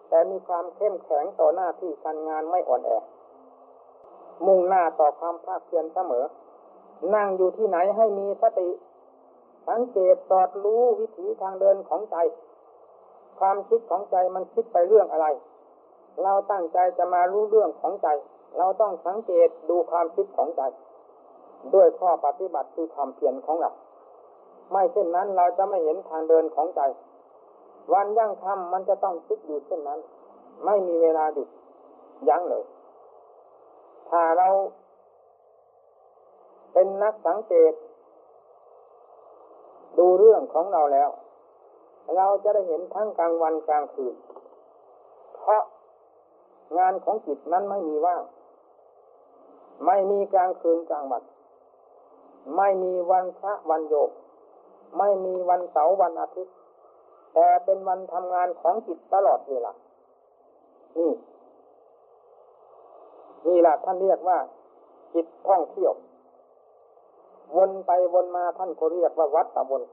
แต่มีความเข้มแข็งต่อหน้าที่การงานไม่อ่อนแอ มุ่งหน้าต่อความภาคเพียรเสมอ นั่งอยู่ที่ไหนให้มีสติ สังเกตสอดรู้วิถีทางเดินของใจ ความคิดของใจมันคิดไปเรื่องอะไร เราตั้งใจจะมารู้เรื่องของใจ เราต้องสังเกตดูความคิดของใจ ด้วยข้อปฏิบัติคือความเพียรของเรา ไม่เช่นนั้นเราจะไม่เห็นทางเดินของใจ วันยั่งคำมันจะต้องคิดอยู่เช่นนั้น ไม่มีเวลาหยุดยั้งเลย ถ้าเรา เป็นนักสังเกต ดูเรื่องของเราแล้ว เราจะได้เห็นทั้งกลางวันกลางคืน เพราะงานของจิตนั้นไม่มีว่าง ไม่มีกลางคืนกลางวัน ไม่มีวันพระวันโยก ไม่มีวันเสาร์วันอาทิตย์ แต่เป็นวันทำงานของจิตตลอดเวลานี่นี่แหละท่านเรียกว่า จิตท่องเที่ยว วนไปวนมาท่านก็เรียกว่าวัดตะวน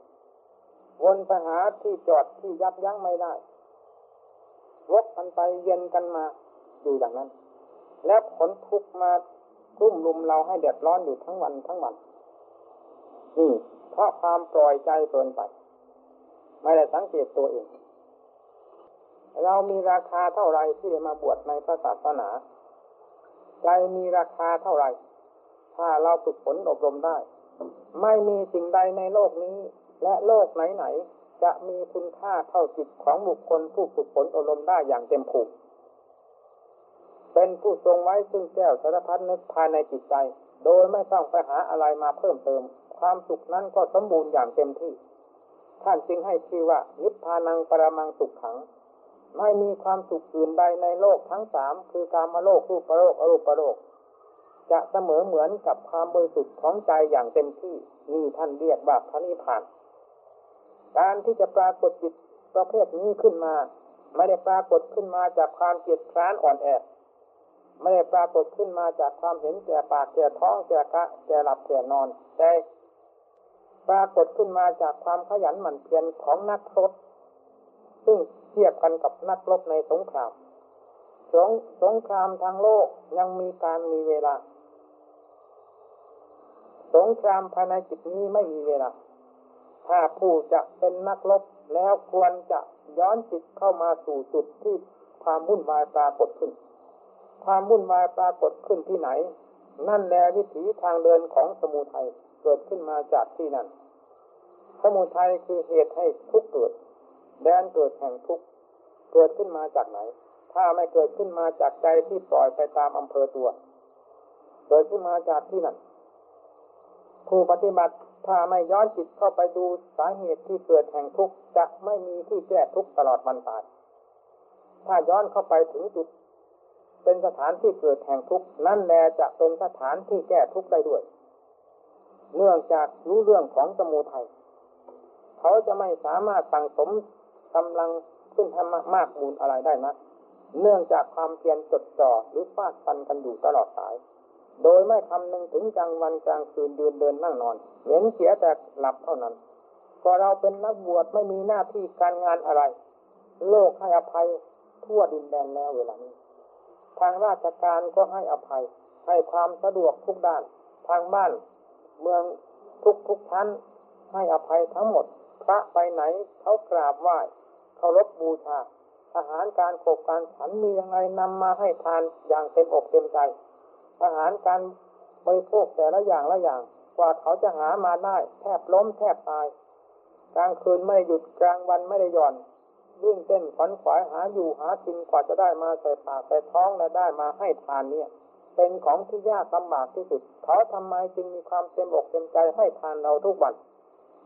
วนไปหาที่จอดที่ยับยั้งไม่ได้วกกันไปเย็นกันมาอยู่อย่างนั้น แล้วผลทุกมากลุ่มลุมเราให้เดือดร้อนอยู่ทั้งวันทั้งวันนี่ ราะความปล่อยใจเกินไป ไม่ได้สังเกตตัวเอง เรามีราคาเท่าไรที่จะมาบวชในพระศาสนา ใจมีราคาเท่าไร ถ้าเราฝึกฝนอบรมได้ ไม่มีสิ่งใดในโลกนี้ และโลกไหนๆจะมีคุณค่าเท่าจิตของบุคคลผู้ฝึกฝนอบรมได้อย่างเต็มภูมิเป็นผู้ทรงไว้ซึ่งแก้วสารพัดนึกภายในจิตใจ โดยไม่ต้องไปหาอะไรมาเพิ่มเติม ความสุขนั้นก็สมบูรณ์อย่างเต็มที่ ท่านจึงให้ชื่อว่า นิพพานังปรมังสุขขัง ไม่มีความสุขอื่นใดในโลกทั้งสามคือการมาโลกรูปโลกอรูปโลก จะเสมอเหมือนกับความบริสุทธิ์ของใจอย่างเต็มที่นี่ท่านเรียกว่าพระนิพพาน การที่จะปรากฏจิตประเภทนี้ขึ้นมา ไม่ได้ปรากฏขึ้นมาจากความเกียดคร้านอ่อนแอไม่ได้ปรากฏขึ้นมาจากความเห็นแก่ปากแก่ท้องแก่กะแก่หลับแก่นอน แต่ ปรากฏขึ้นมาจากความขยันหมั่นเพียรของนักรบซึ่งเทียบกันกับนักรบในสงครามสงสงครามทางโลกยังมีการมีเวลา สงครามภายในจิตนี้ไม่มีเวลา ถ้าผู้จะเป็นนักรบแล้วควรจะย้อนจิตเข้ามาสู่จุดที่ความวุ่นวายปรากฏขึ้น ความวุ่นวายปรากฏขึ้นที่ไหน นั่นแหละวิถีทางเดินของสมุทัยเกิดขึ้นมาจากที่นั่น สมุทัยคือเหตุให้ทุกเกิด แดนเกิดแห่งทุกเกิดขึ้นมาจากไหน ถ้าไม่เกิดขึ้นมาจากใจที่ปล่อยไปตามอำเภอตัว เกิดขึ้นมาจากที่นั่นผู้ปฏิบัติถ้าไม่ย้อนจิตเข้าไปดูสาเหตุที่เกิดแห่งทุกข์จะไม่มีที่แก้ทุกข์ตลอดวันตายถ้าย้อนเข้าไปถึงจุด เป็นสถานที่เกิดแห่งทุกข์นั่นแหละจะเป็นสถานที่แก้ทุกข์ได้ด้วย เนื่องจากรู้เรื่องของสมุทัย เขาจะไม่สามารถสั่งสมกำลังขึ้นทำมากมูลอะไรได้นะเนื่องจากความเพียรจดจ่อหรือฟาดฟันกันอยู่ตลอดสาย โดยไม่คำนึงถึงกลางวันกลางคืนเดินเดินนั่งนอน เห็นเสียแต่หลับเท่านั้นพอเราเป็นนักบวชไม่มีหน้าที่การงานอะไร โลกให้อภัยทั่วดินแดนแล้วเวลานี้ ทางราชการก็ให้อภัย ให้ความสะดวกทุกด้าน ทางบ้าน เมืองทุกทุกชั้น ให้อภัยทั้งหมด พระไปไหนเขากราบไหว้เคารพบูชาอาหารการขบการฉันมียังไงนำมาให้ทานอย่างเต็มอกเต็มใจ อาหารการบริโภคแต่ละอย่างละอย่าง กว่าเขาจะหามาได้ แทบล้มแทบตาย กลางคืนไม่หยุดกลางวันไม่ได้หย่อนวิ่งเต้นขวัญขวายหาอยู่หากินกว่าจะได้มาใส่ปากใส่ท้องและได้มาให้ทานเนี่ย เป็นของที่ยากลำบากที่สุด เขาทำไมจึงมีความเต็มอกเต็มใจให้ทานเราทุกวัน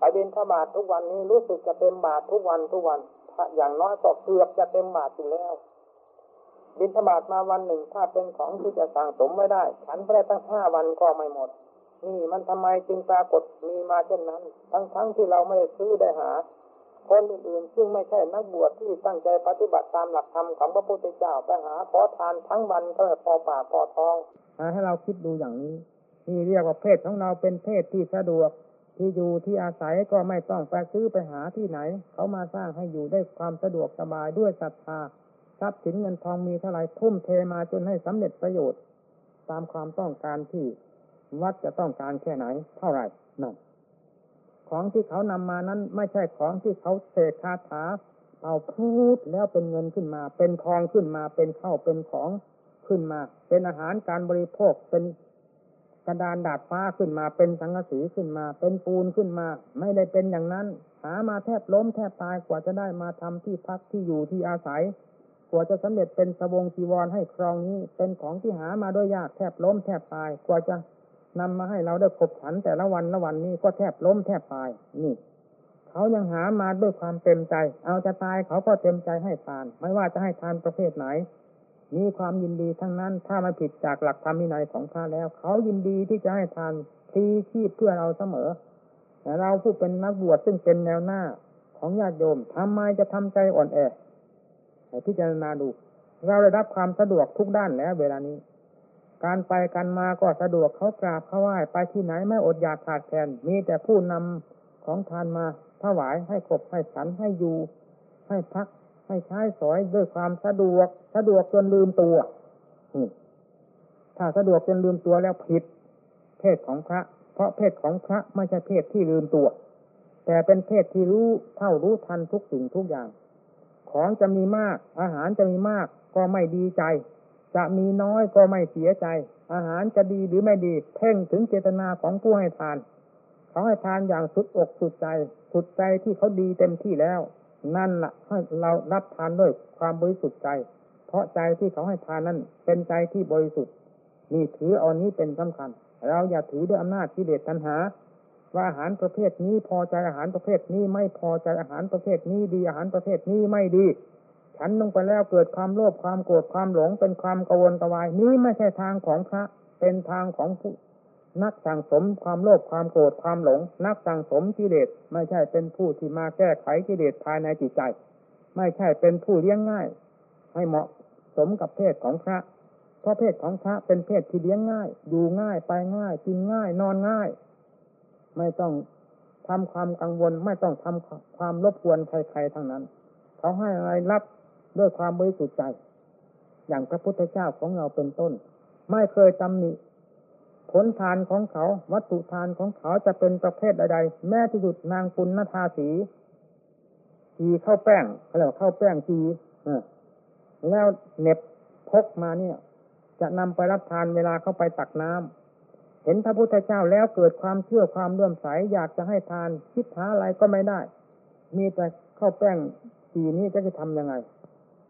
ไปบินทบาททุกวันนี้รู้สึกจะเต็มบาททุกวันทุกวันอย่างน้อยก็เกือบจะเต็มบาทอยู่แล้ว บินทบาทมาวันหนึ่งถ้าเป็นของที่จะสั่งสมไม่ได้ฉันไปได้ตั้งห้าวันก็ไม่หมด นี่มันทำไมจึงปรากฏมีมาเช่นนั้น ทั้งๆทที่เราไม่ได้ซื้อได้หา คนอื่นๆซึ่งไม่ใช่นักบวชที่ตั้งใจปฏิบัติตามหลักธรรมของพระพุทธเจ้าไปหาขอทานทั้งวันก็พอปากพอทองให้เราคิดดูอย่างนี้ที่เรียกว่าเพศของเราเป็นเพศที่สะดวก ที่อยู่ที่อาศัยก็ไม่ต้องไปซื้อไปหาที่ไหน เขามาสร้างให้อยู่ได้ความสะดวกสบายด้วยศรัทธาทรัพย์สินเงินทองมีเท่าไรทุ่มเทมาจนให้สำเร็จประโยชน์ ตามความต้องการที่วัดจะต้องการแค่ไหน เท่าไรนั่นของที่เขานำมานั้น ไม่ใช่ของที่เขาเสกคาถาเอาพูดแล้วเป็นเงินขึ้นมา เป็นทองขึ้นมาเป็นข้าวเป็นของขึ้นมา เป็นอาหารการบริโภคเป็น กระดานดาดฟ้าขึ้นมาเป็นสังกะสีขึ้นมา เป็นปูนขึ้นมา ไม่ได้เป็นอย่างนั้น หามาแทบล้มแทบตายกว่าจะได้มาทำที่พักที่อยู่ที่อาศัยกว่าจะสำเร็จเป็นสบงจีวรให้ครองนี้ เป็นของที่หามาด้วยยากแทบล้มแทบตายกว่าจะนำมาให้เราได้ขบฉันแต่ละวันละวันนี้ก็แทบล้มแทบตายนี่เขายังหามาด้วยความเต็มใจ เอาจะตายเขาก็เต็มใจให้ทาน ไม่ว่าจะให้ทานประเภทไหน มีความยินดีทั้งนั้น ถ้ามันผิดจากหลักธรรมวินัยของพระแล้ว เขายินดีที่จะให้ทานทีชีพเพื่อเราเสมอแต่เราผู้เป็นนักบวชซึ่งเป็นแนวหน้าของญาติโยมทำไมจะทำใจอ่อนแอให้พิจารณาดู เราได้รับความสะดวกทุกด้านแล้ว เวลานี้ การไปกันมาก็สะดวกเขากราบเขาไหว้ไปที่ไหนไม่อดอยากขาดแคลนมีแต่ผู้นำของทานมาถวายให้ครบให้ฉันให้อยู่ ให้พัก ให้ใช้สอยด้วยความสะดวก สะดวกจนลืมตัวถ้าสะดวกจนลืมตัวแล้วผิด เพศของพระ เพราะเพศของพระไม่ใช่เพศที่ลืมตัว แต่เป็นเพศที่รู้เท่ารู้ทันทุกสิ่งทุกอย่าง ของจะมีมาก อาหารจะมีมาก ก็ไม่ดีใจ จะมีน้อยก็ไม่เสียใจ อาหารจะดีหรือไม่ดี เพ่งถึงเจตนาของผู้ให้ทาน เขาให้ทานอย่างสุดอกสุดใจ สุดใจที่เขาดีเต็มที่แล้ว นั่นละ่ะให้เรารับทานด้วยความบริสุทธิ์ใจ เพราะใจที่เขาให้ทานนั้นเป็นใจที่บริสุทธิ์นี่ถือเอานี้เป็นสำคัญ เราอย่าถือด้วยอำนาจกิเลสตัณหา ว่าอาหารประเภทนี้พอใจอาหารประเภทนี้ไม่พอใจอาหารประเภทนี้ดีอาหารประเภทนี้ไม่ดี ฉันลงไปแล้วเกิดความโลภความโกรธความหลงเป็นความกวนกวาย นี้ไม่ใช่ทางของพระเป็นทางของผู้ นักสั่งสมความโลภความโกรธความหลง นักสั่งสมกิเลสไม่ใช่เป็นผู้ที่มาแก้ไขกิเลสภายในจิตใจ ไม่ใช่เป็นผู้เลี้ยงง่าย ให้เหมาะสมกับเพศของพระ เพราะเพศของพระเป็นเพศที่เลี้ยงง่าย อยู่ง่ายไปง่ายกินง่ายนอนง่าย ไม่ต้องทำความกังวลไม่ต้องทำความรบกวนใครๆทั้งนั้น เขาให้อะไรรับด้วยความบริสุทธิ์ใจ อย่างพระพุทธเจ้าของเราเป็นต้น ไม่เคยตำหนิ ผลทานของเขา วัตถุทานของเขาจะเป็นประเภทใดๆ แม้ที่สุดนางปุณณธาสีจีเข้าแป้งเขาเรียกเข้าแป้งจีแล้วเน็บพกมาเนี่ย จะนำไปรับทานเวลาเข้าไปตักน้ำเห็นพระพุทธเจ้าแล้วเกิดความเชื่อความเลื่อมใสอยากจะให้ทานคิดหาอะไรก็ไม่ได้ มีแต่เข้าแป้งจีนี้จะจะทำยังไง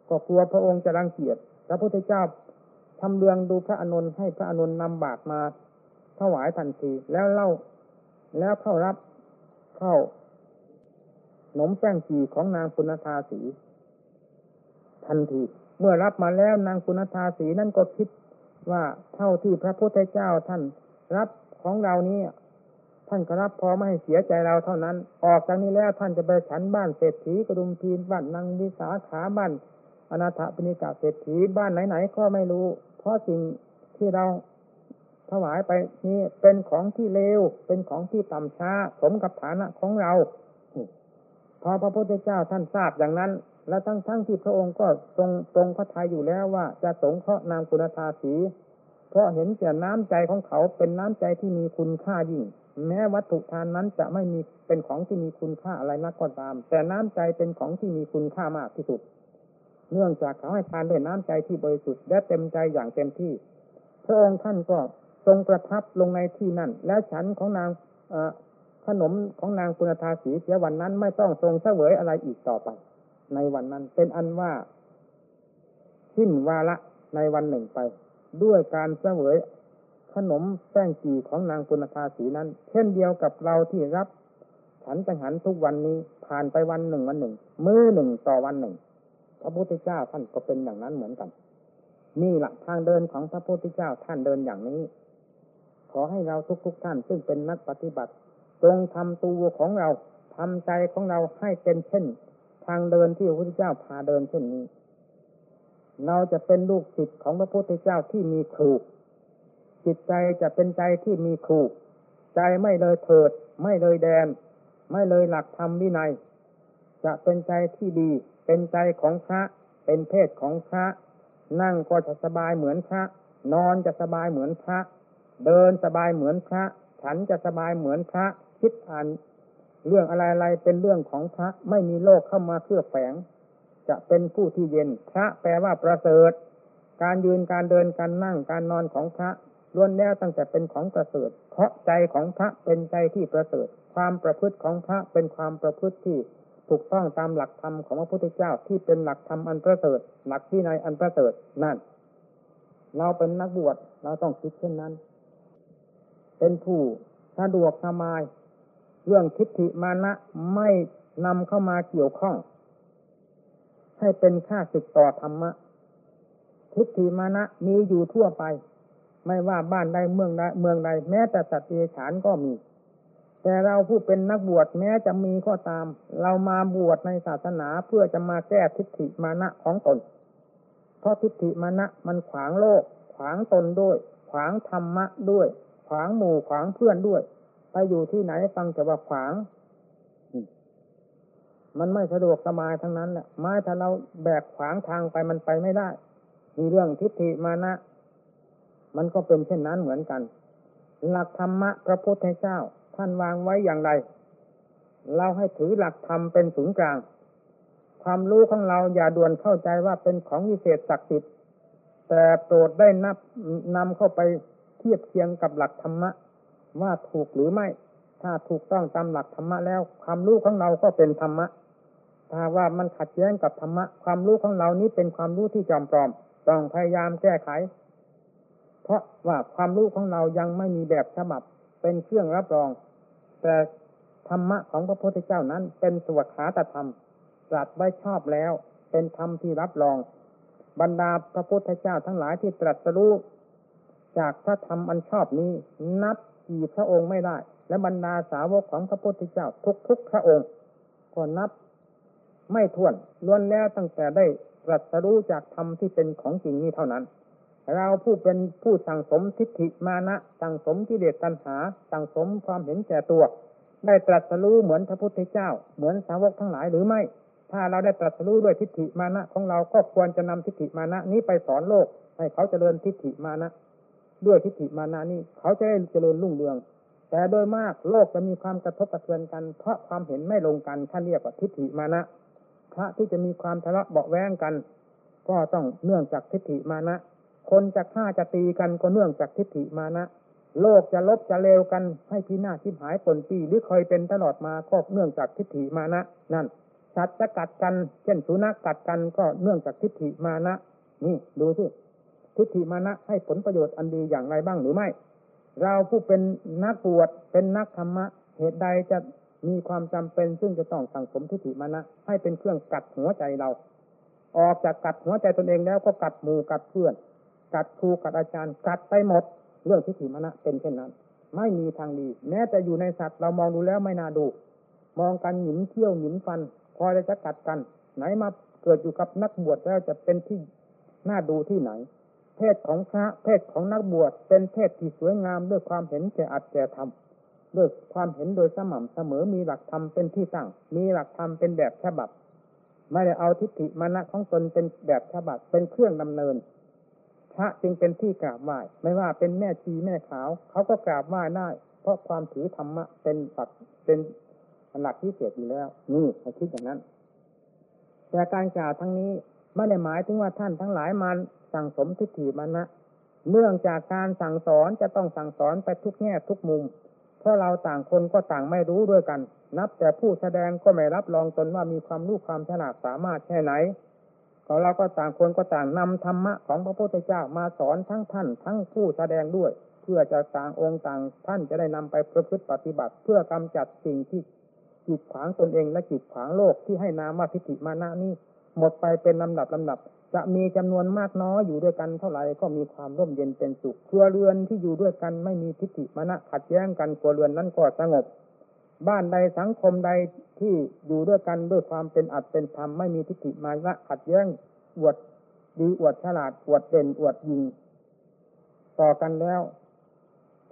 ก็กลัวพระองค์จะรังเกียจพระพุทธเจ้าทำเรืองดูพระอนุนให้พระอนุนนำบาตรมา ถวายทันทีแล้วเล่า แล้วเข้ารับเข้าหนมแป้งจีของนางปุณธาสีทันที เมื่อรับมาแล้วนางปุณธาสีนั่นก็คิดว่าเท่าที่พระพุทธเจ้าท่านรับของเรานี้ท่านก็รับพอไม่ให้เสียใจเราเท่านั้น ออกจากนี้แล้วท่านจะไปฉันบ้านเศรษฐีกระดุมพีนบ้านนางวิสาขาบ้านอนาถปิณิกาเศรษฐีบ้านไหนๆก็ไม่รู้ เพราะสิ่งที่เรา ถวายไปนี่เป็นของที่เลวเป็นของที่ต่ำช้า สมกับฐานะของเราพอพระพุทธเจ้าท่านทราบอย่างนั้น และทั้งทั้งที่พระองค์ก็ทรงตรงพระทัยอยู่แล้วว่าจะสงเคราะห์นางคุณธาสีเพราะเห็นแต่น้ำใจของเขาเป็นน้ำใจที่มีคุณค่ายิ่ง แม้วัตถุทานนั้นจะไม่มีเป็นของที่มีคุณค่าอะไรนักก็ตาม แต่น้ำใจเป็นของที่มีคุณค่ามากที่สุด เนื่องจากเขาให้ทานด้วยน้ำใจที่บริสุทธิ์และเต็มใจอย่างเต็มที่พระองค์ท่านก็ ทรงประทับลงในที่นั่น และฉันของนางขนมของนางปุณธาสีเสียวันนั้นไม่ต้องทรงเสวยอะไรอีกต่อไป ในวันนั้นเป็นอันว่าสิ้นวาระในวันหนึ่งไป ด้วยการเสวยขนมแป้งจีของนางปุณธาสีนั้น เช่นเดียวกับเราที่รับ ฉันจังหันทุกวันนี้ผ่านไปวันหนึ่งวันหนึ่ง มือหนึ่งต่อวันหนึ่ง พระพุทธเจ้าท่านก็เป็นอย่างนั้นเหมือนกัน นี่หลักทางเดินของพระพุทธเจ้าท่านเดินอย่างนี้ ขอให้เราทุกๆทท่าน ซึ่งเป็นนักปฏิบัติจงทำตัวของเราทำใจของเราให้เป็นเช่น ทางเดินที่พระพุทธเจ้าพาเดินเช่นนี้ เราจะเป็นลูกศิษย์ของพระพุทธเจ้าที่มีครูจิตใจจะเป็นใจที่มีครูใจไม่เลยเถิด ไม่เลยแดน ไม่เลยหลักธรรมวินัย จะเป็นใจที่ดี เป็นใจของพระ เป็นเพศของพระ นั่งก็จะสบายเหมือนพระ นอนจะสบายเหมือนพระ เดินสบายเหมือนพระ ฉันจะสบายเหมือนพระ คิดอ่านเรื่องอะไรๆเป็นเรื่องของพระไม่มีโลกเข้ามาเคลือแฝง จะเป็นผู้ที่เย็นพระแปลว่าประเสริฐ การยืนการเดินการนั่งการนอนของพระล้วนแล้วตั้งแต่เป็นของประเสริฐเพราะใจของพระเป็นใจที่ประเสริฐ ความประพฤติของพระเป็นความประพฤติที่ถูกต้องตามหลักธรรมของพระพุทธเจ้าที่เป็นหลักธรรมอันประเสริฐ หลักที่ในอันประเสริฐนั่น เราเป็นนักบวชเราต้องคิดเช่นนั้น เป็นผู้สะดวกสบาย เรื่องทิฏฐิมานะไม่นำเข้ามาเกี่ยวข้อง ให้เป็นค่าศึกต่อธรรมะ ทิฏฐิมานะมีอยู่ทั่วไป ไม่ว่าบ้านใดเมืองใดเมืองใดแม้แต่สัตว์เดรัจฉานก็มี แต่เราผู้เป็นนักบวชแม้จะมีก็ตาม เรามาบวชในศาสนาเพื่อจะมาแก้ทิฏฐิมานะของตน เพราะทิฏฐิมานะมันขวางโลก ขวางตนด้วย ขวางธรรมะด้วย ขวางหมู่ขวางเพื่อนด้วยไปอยู่ที่ไหนฟังแต่ว่าขวาง มันไม่สะดวกสบายทั้งนั้นแหละไม้ถ้าเราแบกขวางทางไปมันไปไม่ได้ มีเรื่องทิฏฐิมานะ มันก็เป็นเช่นนั้นเหมือนกัน หลักธรรมะพระพุทธเจ้า ท่านวางไว้อย่างไร เราให้ถือหลักธรรมเป็นศูนย์กลาง ความรู้ของเราอย่าด่วนเข้าใจว่าเป็นของวิเศษศักดิ์สิทธิ์แต่โปรดได้นับนำเข้าไป ทียบเคียงกับหลักธรรมะ ว่าถูกหรือไม่ ถ้าถูกต้องตามหลักธรรมะแล้ว ความรู้ของเราก็เป็นธรรมะ ถ้าว่ามันขัดแย้งกับธรรมะ ความรู้ของเรานี้เป็นความรู้ที่จอมปลอม ต้องพยายามแก้ไข เพราะว่าความรู้ของเรายังไม่มีแบบฉบับ เป็นเครื่องรับรอง แต่ธรรมะของพระพุทธเจ้านั้น เป็นสวัสขาตธรรมตรัสไว้ชอบแล้ว เป็นธรรมที่รับรอง บรรดาพระพุทธเจ้าทั้งหลายที่ตรัสรู้ จากพระธรรมอันชอบนี้ นับกี่พระองค์ไม่ได้ และบรรดาสาวกของพระพุทธเจ้าทุกๆพระองค์ก็นับไม่ถ้วนล้วนแล้วตั้งแต่ได้ตรัสรู้จากธรรมที่เป็นของจริงนี้เท่านั้น เราผู้เป็นผู้สั่งสมทิฏฐิมานะ สั่งสมกิเลสตัณหา สั่งสมความเห็นแก่ตัว ได้ตรัสรู้เหมือนพระพุทธเจ้า เหมือนสาวกทั้งหลายหรือไม่ ถ้าเราได้ตรัสรู้ด้วยทิฏฐิมานะของเราก็ควรจะนำทิฏฐิมานะนี้ไปสอนโลก ให้เขาเจริญทิฏฐิมานะ ด้วยทิฏฐิมานะนี้เขาจะได้เจริญรุ่งเรือง แต่โดยมากโลกจะมีความกระทบกระเทือนกัน เพราะความเห็นไม่ลงกันท่านเรียกว่าทิฏฐิมานะพระที่จะมีความทะเลาะเบาแวงกัน ก็ต้องเนื่องจากทิฏฐิมานะ คนจะฆ่าจะตีกันก็เนื่องจากทิฏฐิมานะ โลกจะลบจะเลวกันให้พินาศทิพหายผลปีหรือเคยเป็นตลอดมาก็เนื่องจากทิฏฐิมานะ นั่นสัตว์จะกัดกัน เช่นสุนัขกัดกันก็เนื่องจากทิฏฐิมานะ นี่ดูสิ ทิฏฐิมานะให้ผลประโยชน์อันดีอย่างไรบ้างหรือไม่ เราผู้เป็นนักบวชเป็นนักธรรมะ เหตุใดจะมีความจำเป็นซึ่งจะต้องสั่งสมทิฏฐิมานะ ให้เป็นเครื่องกัดหัวใจเรา ออกจากกัดหัวใจตนเองแล้วก็กัดหมู่กัดเพื่อน กัดครูกัดอาจารย์ กัดไปหมด เรื่องทิฏฐิมานะเป็นเช่นนั้น ไม่มีทางดี แม้แต่อยู่ในสัตว์เรามองดูแล้วไม่น่าดู มองกันหยิมเที่ยวหยิมฟัน คอยจะกัดกัน ไหนมาเกิดอยู่กับนักบวชแล้วจะเป็นที่น่าดูที่ไหน เพศของพระเพศของนักบวชเป็นเพศที่สวยงามด้วยความเห็นแก่อัดแก่ทำด้วยความเห็นโดยสม่ำเสมอมีหลักธรรมเป็นที่ตั้ง มีหลักธรรมเป็นแบบฉบับ ไม่ได้เอาทิฏฐิมานะของตนเป็นแบบฉบับเป็นเครื่องดำเนิน พระจึงเป็นที่กราบไหว้ไม่ว่าเป็นแม่ชีแม่ขาว เขาก็กราบไหว้ได้ เพราะความถือธรรมะเป็นปักเป็นหลักที่เศษอยู่แล้ว นี่คิดอย่างนั้นแต่การกล่าวทั้งนี้ ไม่ได้หมายถึงว่าท่านทั้งหลายมันสั่งสมทิฏฐิมานะเนื่องจากการสั่งสอนจะต้องสั่งสอนไปทุกแง่ทุกมุม เพราะเราต่างคนก็ต่างไม่รู้ด้วยกัน นับแต่ผู้แสดงก็ไม่รับรองตนว่ามีความรู้ความฉลาดสามารถแค่ไหนของเราก็ต่างคนก็ต่างนำธรรมะของพระพุทธเจ้ามาสอนทั้งท่าน ทั้งผู้แสดงด้วย เพื่อจะต่างองค์ต่างท่านจะได้นำไปประพฤติปฏิบัติ เพื่อกำจัดสิ่งที่จิตขวางตนเองและจิตขวางโลกที่ให้นามว่าทิฏฐิมานะนี้ หมดไปเป็นลำดับลำดับ จะมีจำนวนมากน้อยอยู่ด้วยกันเท่าไหร่ก็มีความร่มเย็นเป็นสุข ครัวเรือนที่อยู่ด้วยกันไม่มีทิฏฐิมานะขัดแย้งกันครัวเรือนนั้นก็สงบ บ้านใดสังคมใดที่อยู่ด้วยกันด้วยความเป็นอัตเป็นธรรมไม่มีทิฏฐิมานะขัดแย้งอวดดีอวดฉลาดอวดเด่นอวดยิงต่อกันแล้ว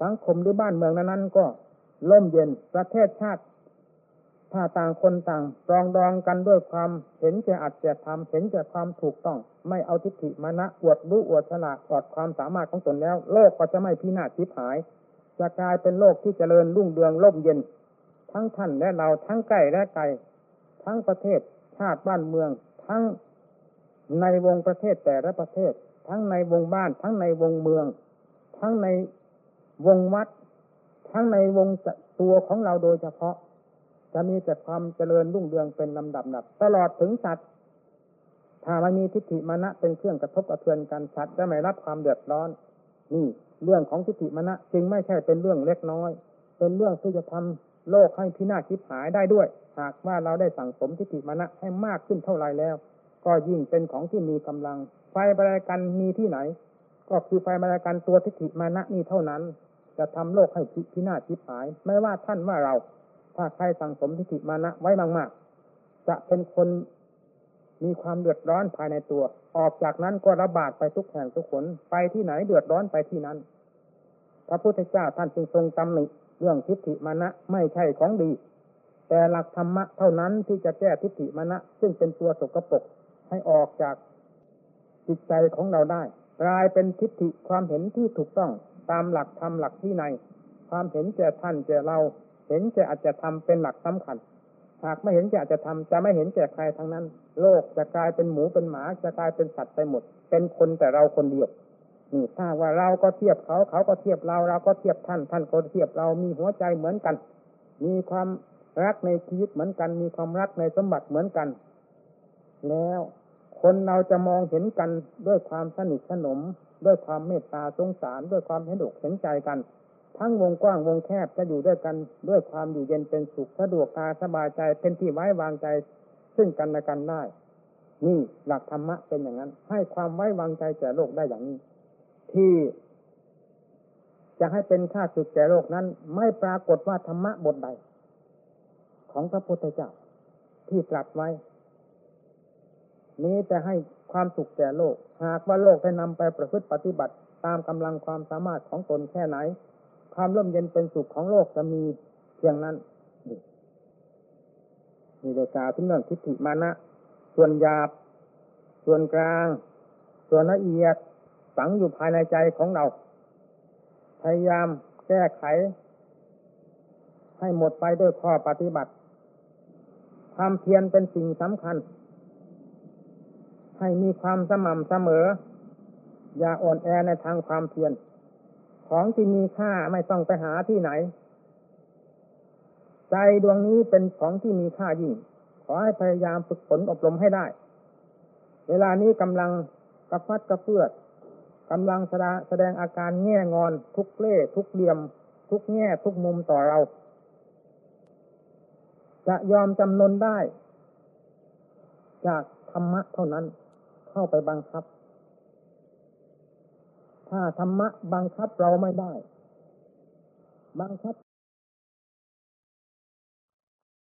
สังคมหรือบ้านเมืองนั้นก็ร่มเย็นประเทศชาติ ถ้าต่างคนต่างรองดองกันด้วยความเห็นแก่อัดแก่ทำเห็นแก่ความถูกต้อง ไม่เอาทิฏฐิมานะอวดรู้อวดฉลาดอวดความสามารถของตนแล้ว โลกก็จะไม่พินาศทิพหาย จะกลายเป็นโลกที่เจริญรุ่งเรืองร่มเย็น ทั้งท่านและเราทั้งใกล้และไกลทั้งประเทศชาติบ้านเมือง ทั้งในวงประเทศแต่ละประเทศ ทั้งในวงบ้าน ทั้งในวงเมือง ทั้งในวงวัด ทั้งในวงตัวของเราโดยเฉพาะ จะมีแต่ความเจริญรุ่งเรืองเป็นลำดับดับตลอดถึงสัตว์ถ้ามันมีทิฏฐิมานะเป็นเครื่องกระทบกระเทือนกันสัตว์จะไม่รับความเดือดร้อน นี่ เรื่องของทิฏฐิมานะจึงไม่ใช่เป็นเรื่องเล็กน้อย เป็นเรื่องที่จะทำโลกให้พินาศคิดหายได้ด้วย หากว่าเราได้สั่งสมทิฏฐิมานะให้มากขึ้นเท่าไรแล้ว ก็ยิ่งเป็นของที่มีกำลัง ไฟบริกันมีที่ไหน ก็คือไฟบริกันตัวทิฏฐิมานะนี่เท่านั้น จะทำโลกให้พินาศคิดหาย ไม่ว่าท่านว่าเรา ถ้าใครสั่งสมทิฏฐิมานะไว้มากๆ จะเป็นคนมีความเดือดร้อนภายในตัว ออกจากนั้นก็ระบาดไปทุกแห่งทุกคนไปที่ไหนเดือดร้อนไปที่นั้น พระพุทธเจ้าท่านจึงทรงตำหนิเรื่องทิฏฐิมานะไม่ใช่ของดี แต่หลักธรรมะเท่านั้นที่จะแก้ทิฏฐิมานะ ซึ่งเป็นตัวสกปรกให้ออกจากจิตใจของเราได้ กลายเป็นทิฏฐิความเห็นที่ถูกต้องตามหลักธรรมหลักที่ใน ความเห็นแก่ท่านแก่เรา เห็นแก่อาจจะทำเป็นหลักสำคัญ หากไม่เห็นแก่อาจจะทำจะไม่เห็นแก่ใครทั้งนั้น โลกจะกลายเป็นหมูเป็นหมาจะกลายเป็นสัตว์ไปหมด เป็นคนแต่เราคนเดียวนี่ถ้าว่าเราก็เทียบเขาเขาก็เทียบเราเราก็เทียบท่าน ท่านก็เทียบเรามีหัวใจเหมือนกัน มีความรักในชีวิตเหมือนกัน มีความรักในสมบัติเหมือนกัน แล้วคนเราจะมองเห็นกันด้วยความสนิทสนม ด้วยความเมตตาสงสาร ด้วยความเห็นอกเห็นใจกัน ทั้งวงกว้างวงแคบจะอยู่ด้วยกันด้วยความอยู่เย็นเป็นสุขสะดวกกาสบายใจเป็นที่ไว้วางใจ ซึ่งกันและกันได้ นี่หลักธรรมะเป็นอย่างนั้น ให้ความไว้วางใจแก่โลกได้อย่างนี้ ที่จะให้เป็นค่าสุดแก่โลกนั้น ไม่ปรากฏว่าธรรมะบทใด ของพระพุทธเจ้าที่ตรัสไว้ นี้จะให้ความสุขแก่โลก หากว่าโลกได้นำไปประพฤติปฏิบัติตามกำลังความสามารถของตนแค่ไหน ความร่มเย็นเป็นสุขของโลกจะมีเพียงนั้นนี่เดกาทุกเรื่องทิฏฐิมานะ ส่วนหยาบ ส่วนกลาง ส่วนละเอียดฝังอยู่ภายในใจของเรา พยายามแก้ไข ให้หมดไปด้วยข้อปฏิบัติ ความเพียรเป็นสิ่งสำคัญ ให้มีความสม่ำเสมอ อย่าอ่อนแอในทางความเพียร ของที่มีค่าไม่ต้องไปหาที่ไหน ใจดวงนี้เป็นของที่มีค่ายิ่ง ขอให้พยายามฝึกฝนอบรมให้ได้ เวลานี้กำลังกระฟัดกระเพื่อดกำลังแสดงอาการแง่งอน ทุกเล่ทุกเหลี่ยม ทุกแง่ทุกมุมต่อเรา จะยอมจำนนได้ จากธรรมะเท่านั้นเข้าไปบังคับ ถ้าธรรมะบังคับเราไม่ได้ บังคับ